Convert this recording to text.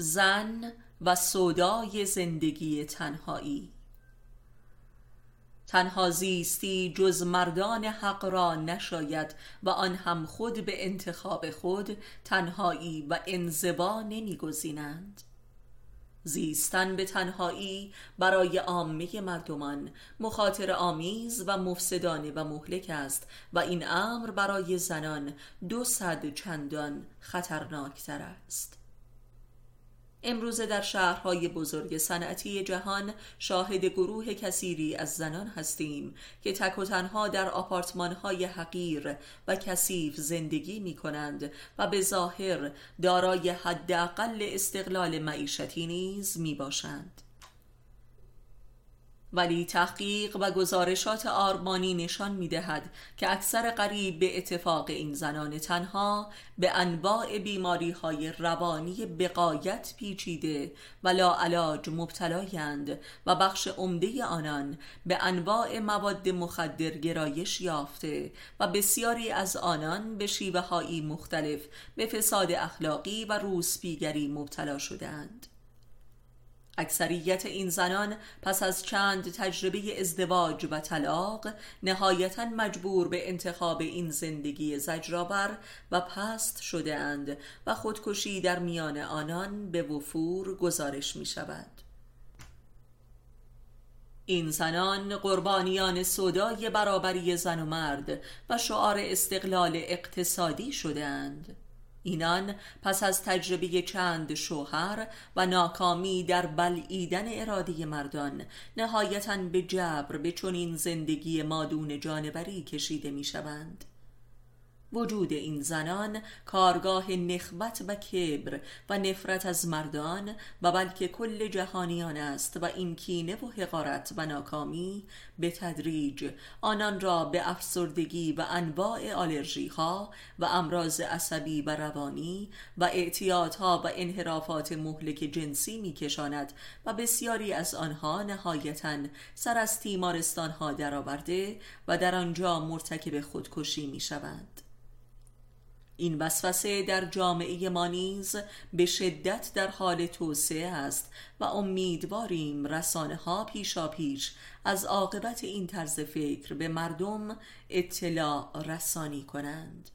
زن و سودای زندگی تنهایی. تنها زیستی جز مردان حق را نشاید و آن هم خود به انتخاب خود تنهایی و انزبا نمیگزینند. زیستن به تنهایی برای عامه مردمان مخاطر آمیز و مفسدانه و مهلک است و این امر برای زنان دو صد چندان خطرناکتر است. امروزه در شهرهای بزرگ صنعتی جهان شاهد گروه کثیری از زنان هستیم که تک و تنها در آپارتمانهای حقیر و کثیف زندگی می کنند و به ظاهر دارای حداقل استقلال معیشتی نیز می باشند. ولی تحقیق و گزارشات آرمانی نشان می دهد که اکثر قریب به اتفاق این زنان تنها به انواع بیماری های روانی بقایت پیچیده و لاعلاج مبتلایند و بخش عمده آنان به انواع مواد مخدر گرایش یافته و بسیاری از آنان به شیوه هایی مختلف به فساد اخلاقی و روسپیگری مبتلا شدند. اکثریت این زنان پس از چند تجربه ازدواج و طلاق نهایتا مجبور به انتخاب این زندگی زجرآور و پست شده اند و خودکشی در میان آنان به وفور گزارش می شود. این زنان قربانیان صدای برابری زن و مرد و شعار استقلال اقتصادی شده اند. اینان پس از تجربه چند شوهر و ناکامی در بلعیدن اراده مردان نهایتا به جبر به چنین زندگی مادون جانوری کشیده می شوند وجود این زنان کارگاه نخوت و کبر و نفرت از مردان و بلکه کل جهانیان است و این کینه و حقارت و ناکامی به تدریج آنان را به افسردگی و انواع آلرژی ها و امراض عصبی و روانی و اعتیادها و انحرافات مهلک جنسی می کشاند و بسیاری از آنها نهایتا سر از تیمارستان ها درآورده و در آنجا مرتکب خودکشی می شوند. این وسوسه در جامعه ما نیز به شدت در حال توسعه است و امیدواریم رسانه ها پیشا پیش از عاقبت این طرز فکر به مردم اطلاع رسانی کنند.